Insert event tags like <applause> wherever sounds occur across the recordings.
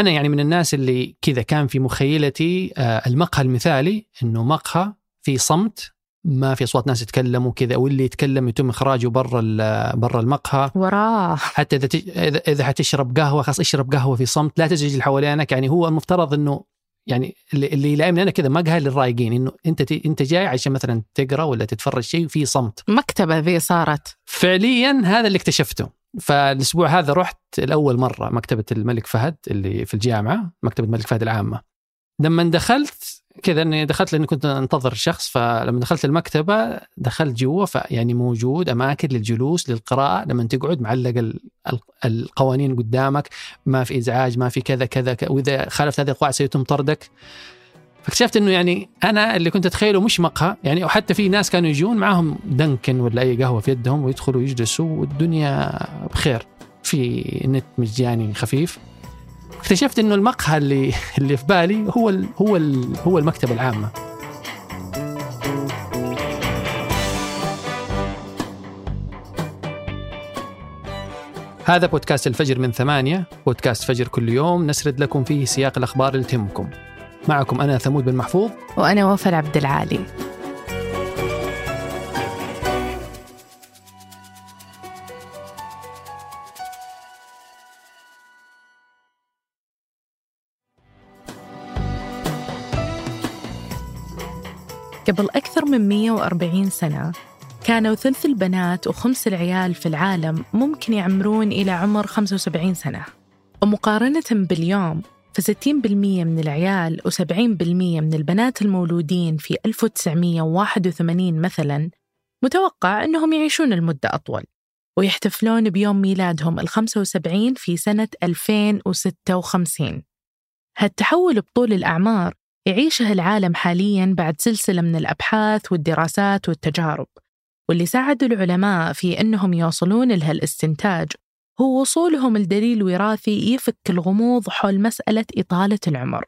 أنا يعني من الناس اللي كذا كان في مخيلتي آه، المقهى المثالي إنه مقهى في صمت ما في أصوات ناس يتكلموا كذا واللي يتكلم يتم إخراجه برا برا المقهى. وراه. حتى إذا إذا حتشرب قهوة خلاص اشرب قهوة في صمت لا تزعج اللي حوالينك. يعني هو المفترض إنه يعني اللي اللي يلائمني أنا كذا مقهى للرايقين إنه أنت أنت جاي عشان مثلا تقرأ ولا تتفرج شيء في صمت. مكتبة ذي صارت. فعليا هذا اللي اكتشفته. فالأسبوع هذا رحت لأول مرة مكتبة الملك فهد اللي في الجامعة مكتبة الملك فهد العامة. لما دخلت كذا إني دخلت لأني كنت أنتظر شخص فلما دخلت المكتبة دخلت جوا فيعني موجود أماكن للجلوس للقراءة لما تقعد معلق القوانين قدامك ما في إزعاج ما في كذا كذا وإذا خالفت هذه القواعد سيتم طردك. فاكتشفت إنه يعني أنا اللي كنت أتخيله مش مقهى. يعني وحتى في ناس كانوا يجون معاهم دنكن ولا أي قهوة في يدهم ويدخلوا يجلسوا والدنيا بخير. في نت مجاني خفيف. اكتشفت إنه المقهى اللي <laughs> اللي في بالي هو ال هو ال هو المكتبة العامة. هذا بودكاست الفجر من ثمانية. بودكاست فجر كل يوم. نسرد لكم فيه سياق الأخبار اللي تهمكم. معكم أنا ثمود بن محفوظ. وأنا وفاء عبد العالي. قبل أكثر من 140 سنة كانوا ثلث البنات وخمس العيال في العالم ممكن يعمرون إلى عمر 75 سنة. ومقارنة باليوم ف60% من العيال و70% من البنات المولودين في 1981 مثلا متوقع أنهم يعيشون المدة أطول ويحتفلون بيوم ميلادهم ال 75 في سنة 2056 هالتحول بطول الأعمار يعيشه العالم حاليا بعد سلسلة من الأبحاث والدراسات والتجارب واللي ساعدوا العلماء في أنهم يوصلون لهالإستنتاج هو وصولهم لدليل وراثي يفك الغموض حول مسألة إطالة العمر.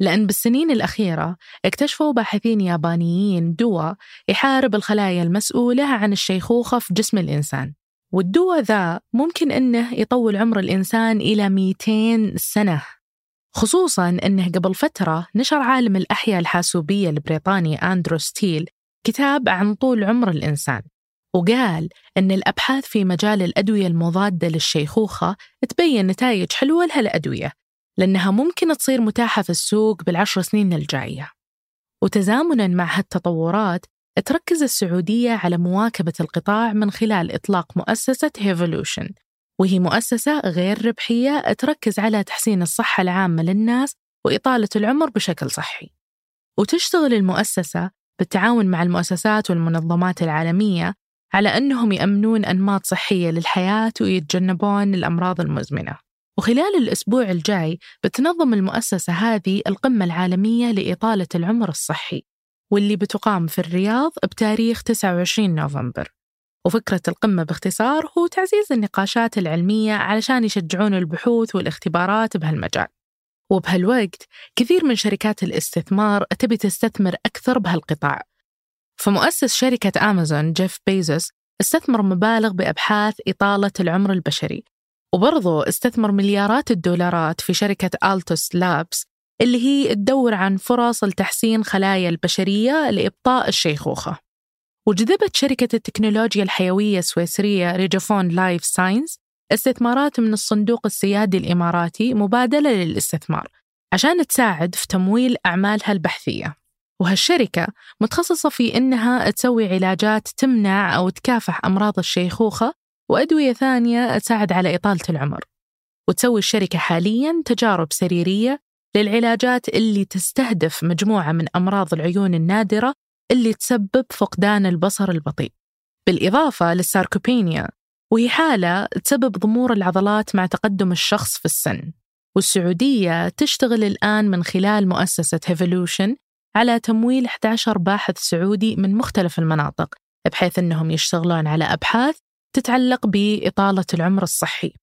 لأن بالسنين الأخيرة اكتشفوا باحثين يابانيين دواء يحارب الخلايا المسؤولة عن الشيخوخة في جسم الإنسان. والدواء ذا ممكن أنه يطول عمر الإنسان إلى 200 سنة. خصوصا أنه قبل فترة نشر عالم الأحياء الحاسوبية البريطاني أندرو ستيل كتاب عن طول عمر الإنسان. وقال أن الأبحاث في مجال الأدوية المضادة للشيخوخة تبين نتائج حلوة لهالأدوية لأنها ممكن تصير متاحة في السوق بالعشر سنين الجاية وتزامنا مع هالتطورات تركز السعودية على مواكبة القطاع من خلال إطلاق مؤسسة هيفولوشن وهي مؤسسة غير ربحية تركز على تحسين الصحة العامة للناس وإطالة العمر بشكل صحي. وتشتغل المؤسسة بالتعاون مع المؤسسات والمنظمات العالمية على أنهم يأمنون أنماط صحية للحياة ويتجنبون الأمراض المزمنة. وخلال الأسبوع الجاي بتنظم المؤسسة هذه القمة العالمية لإطالة العمر الصحي واللي بتقام في الرياض بتاريخ 29 نوفمبر. وفكرة القمة باختصار هو تعزيز النقاشات العلمية علشان يشجعون البحوث والاختبارات بهالمجال. وبهالوقت كثير من شركات الاستثمار تبي تستثمر أكثر بهالقطاع. فمؤسس شركة أمازون جيف بيزوس استثمر مبالغ بأبحاث إطالة العمر البشري وبرضه استثمر مليارات الدولارات في شركة ألتوس لابس اللي هي تدور عن فرص لتحسين خلايا البشرية لإبطاء الشيخوخة. وجذبت شركة التكنولوجيا الحيوية السويسرية ريجوفيرون لايف ساينس استثمارات من الصندوق السيادي الإماراتي مبادلة للاستثمار عشان تساعد في تمويل أعمالها البحثية. وهالشركة متخصصة في إنها تسوي علاجات تمنع أو تكافح أمراض الشيخوخة وأدوية ثانية تساعد على إطالة العمر. وتسوي الشركة حالياً تجارب سريرية للعلاجات اللي تستهدف مجموعة من أمراض العيون النادرة اللي تسبب فقدان البصر البطيء. بالإضافة للساركوبينيا وهي حالة تسبب ضمور العضلات مع تقدم الشخص في السن. والسعودية تشتغل الآن من خلال مؤسسة هيفولوشن على تمويل 11 باحث سعودي من مختلف المناطق بحيث أنهم يشتغلون على أبحاث تتعلق بإطالة العمر الصحي.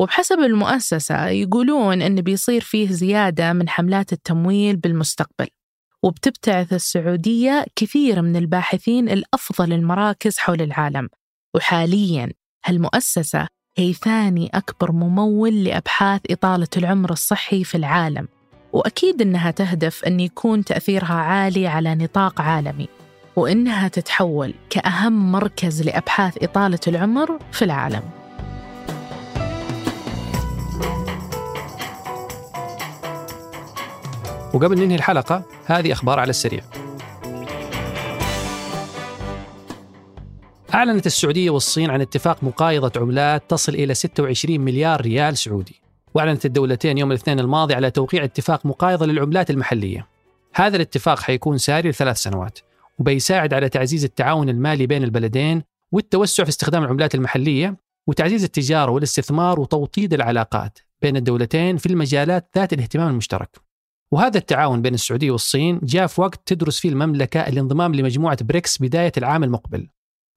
وبحسب المؤسسة يقولون أن بيصير فيه زيادة من حملات التمويل بالمستقبل وبتبتعث السعودية كثير من الباحثين الأفضل المراكز حول العالم. وحالياً هالمؤسسة هي ثاني أكبر ممول لأبحاث إطالة العمر الصحي في العالم. وأكيد أنها تهدف أن يكون تأثيرها عالي على نطاق عالمي وإنها تتحول كأهم مركز لأبحاث إطالة العمر في العالم. وقبل ننهي الحلقة هذه أخبار على السريع. أعلنت السعودية والصين عن اتفاق مقايضة عملات تصل إلى 26 مليار ريال سعودي. وأعلنت الدولتين يوم الاثنين الماضي على توقيع اتفاق مقايضة للعملات المحلية. هذا الاتفاق حيكون ساري لثلاث سنوات وبيساعد على تعزيز التعاون المالي بين البلدين والتوسع في استخدام العملات المحلية وتعزيز التجارة والاستثمار وتوطيد العلاقات بين الدولتين في المجالات ذات الاهتمام المشترك. وهذا التعاون بين السعودية والصين جاء في وقت تدرس فيه المملكة الانضمام لمجموعة بريكس بداية العام المقبل.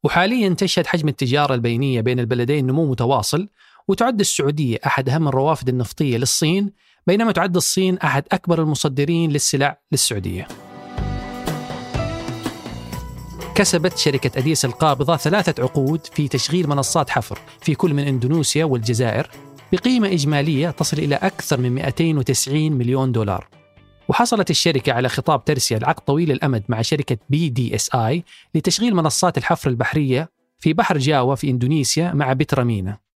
وحاليا تشهد حجم التجارة البينية بين البلدين نمو متواصل وتعد السعودية أحد أهم الروافد النفطية للصين بينما تعد الصين أحد أكبر المصدرين للسلع للسعودية. كسبت شركة أديس القابضة ثلاثة عقود في تشغيل منصات حفر في كل من إندونيسيا والجزائر بقيمة إجمالية تصل إلى أكثر من 290 مليون دولار. وحصلت الشركة على خطاب ترسية العقد طويل الأمد مع شركة بي دي إس آي لتشغيل منصات الحفر البحرية في بحر جاوا في إندونيسيا مع بترامينا.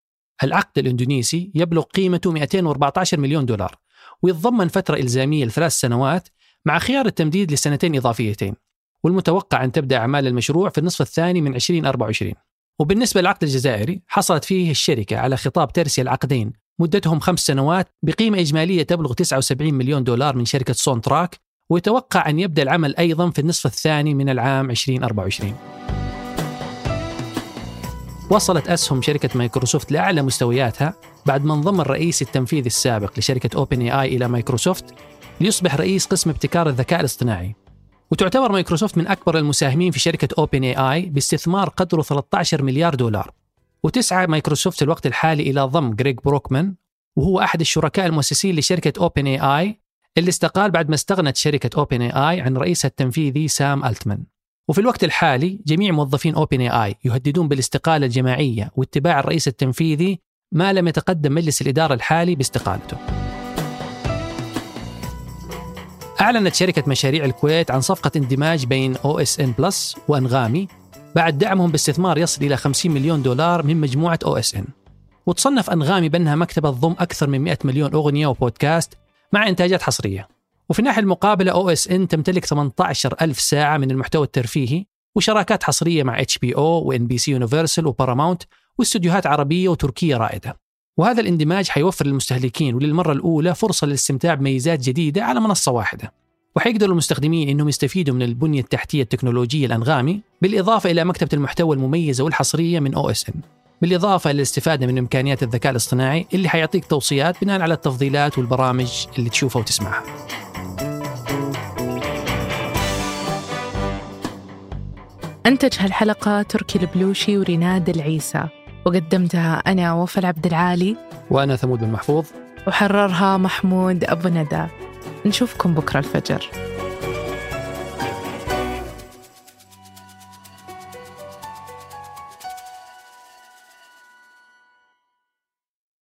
العقد الإندونيسي يبلغ قيمته 214 مليون دولار ويتضمن فترة إلزامية لثلاث سنوات مع خيار التمديد لسنتين إضافيتين والمتوقع أن تبدأ أعمال المشروع في النصف الثاني من 2024 وبالنسبة للعقد الجزائري حصلت فيه الشركة على خطاب ترسية لعقدين مدتهم خمس سنوات بقيمة إجمالية تبلغ 79 مليون دولار من شركة سوناطراك ويتوقع أن يبدأ العمل أيضا في النصف الثاني من العام 2024 وصلت أسهم شركة مايكروسوفت لأعلى مستوياتها بعد ما انضم الرئيس التنفيذي السابق لشركة أوبن اي آي إلى مايكروسوفت ليصبح رئيس قسم ابتكار الذكاء الاصطناعي. وتعتبر مايكروسوفت من أكبر المساهمين في شركة أوبن اي آي باستثمار قدره 13 مليار دولار. وتسعى مايكروسوفت في الوقت الحالي إلى ضم جريج بروكمان وهو أحد الشركاء المؤسسين لشركة أوبن اي آي اللي استقال بعد ما استغنت شركة أوبن اي آي عن رئيسها التنفيذي سام ألتمان. وفي الوقت الحالي جميع موظفين اوبن اي اي يهددون بالاستقالة الجماعية واتباع الرئيس التنفيذي ما لم يتقدم مجلس الإدارة الحالي باستقالته. أعلنت شركة مشاريع الكويت عن صفقة اندماج بين أو اس ان بلس وانغامي بعد دعمهم باستثمار يصل إلى 50 مليون دولار من مجموعة أو اس ان. وتصنف انغامي بانها مكتبه تضم أكثر من 100 مليون أغنية وبودكاست مع إنتاجات حصرية. وفي الناحيه المقابلة أو اس ان تمتلك 18 ألف ساعة من المحتوى الترفيهي وشراكات حصرية مع اتش بي أو وان بي سي يونيفرسال وباراماونت واستديوهات عربية وتركية رائدة. وهذا الاندماج حيوفر للمستهلكين وللمرة الأولى فرصة للاستمتاع بميزات جديدة على منصة واحدة. وحيقدر المستخدمين إنهم يستفيدوا من البنية التحتية التكنولوجية الأنغامي بالإضافة إلى مكتبة المحتوى المميزة والحصرية من أو اس ان. بالإضافة للاستفاده من إمكانيات الذكاء الاصطناعي اللي حيعطيك توصيات بناء على التفضيلات والبرامج اللي تشوفها وتسمعها. أنتج هالحلقة تركي البلوشي وريناد العيسى. وقدمتها أنا وفاء عبد العالي. وأنا ثمود بن محفوظ. وحررها محمود أبو ندى. نشوفكم بكرة الفجر.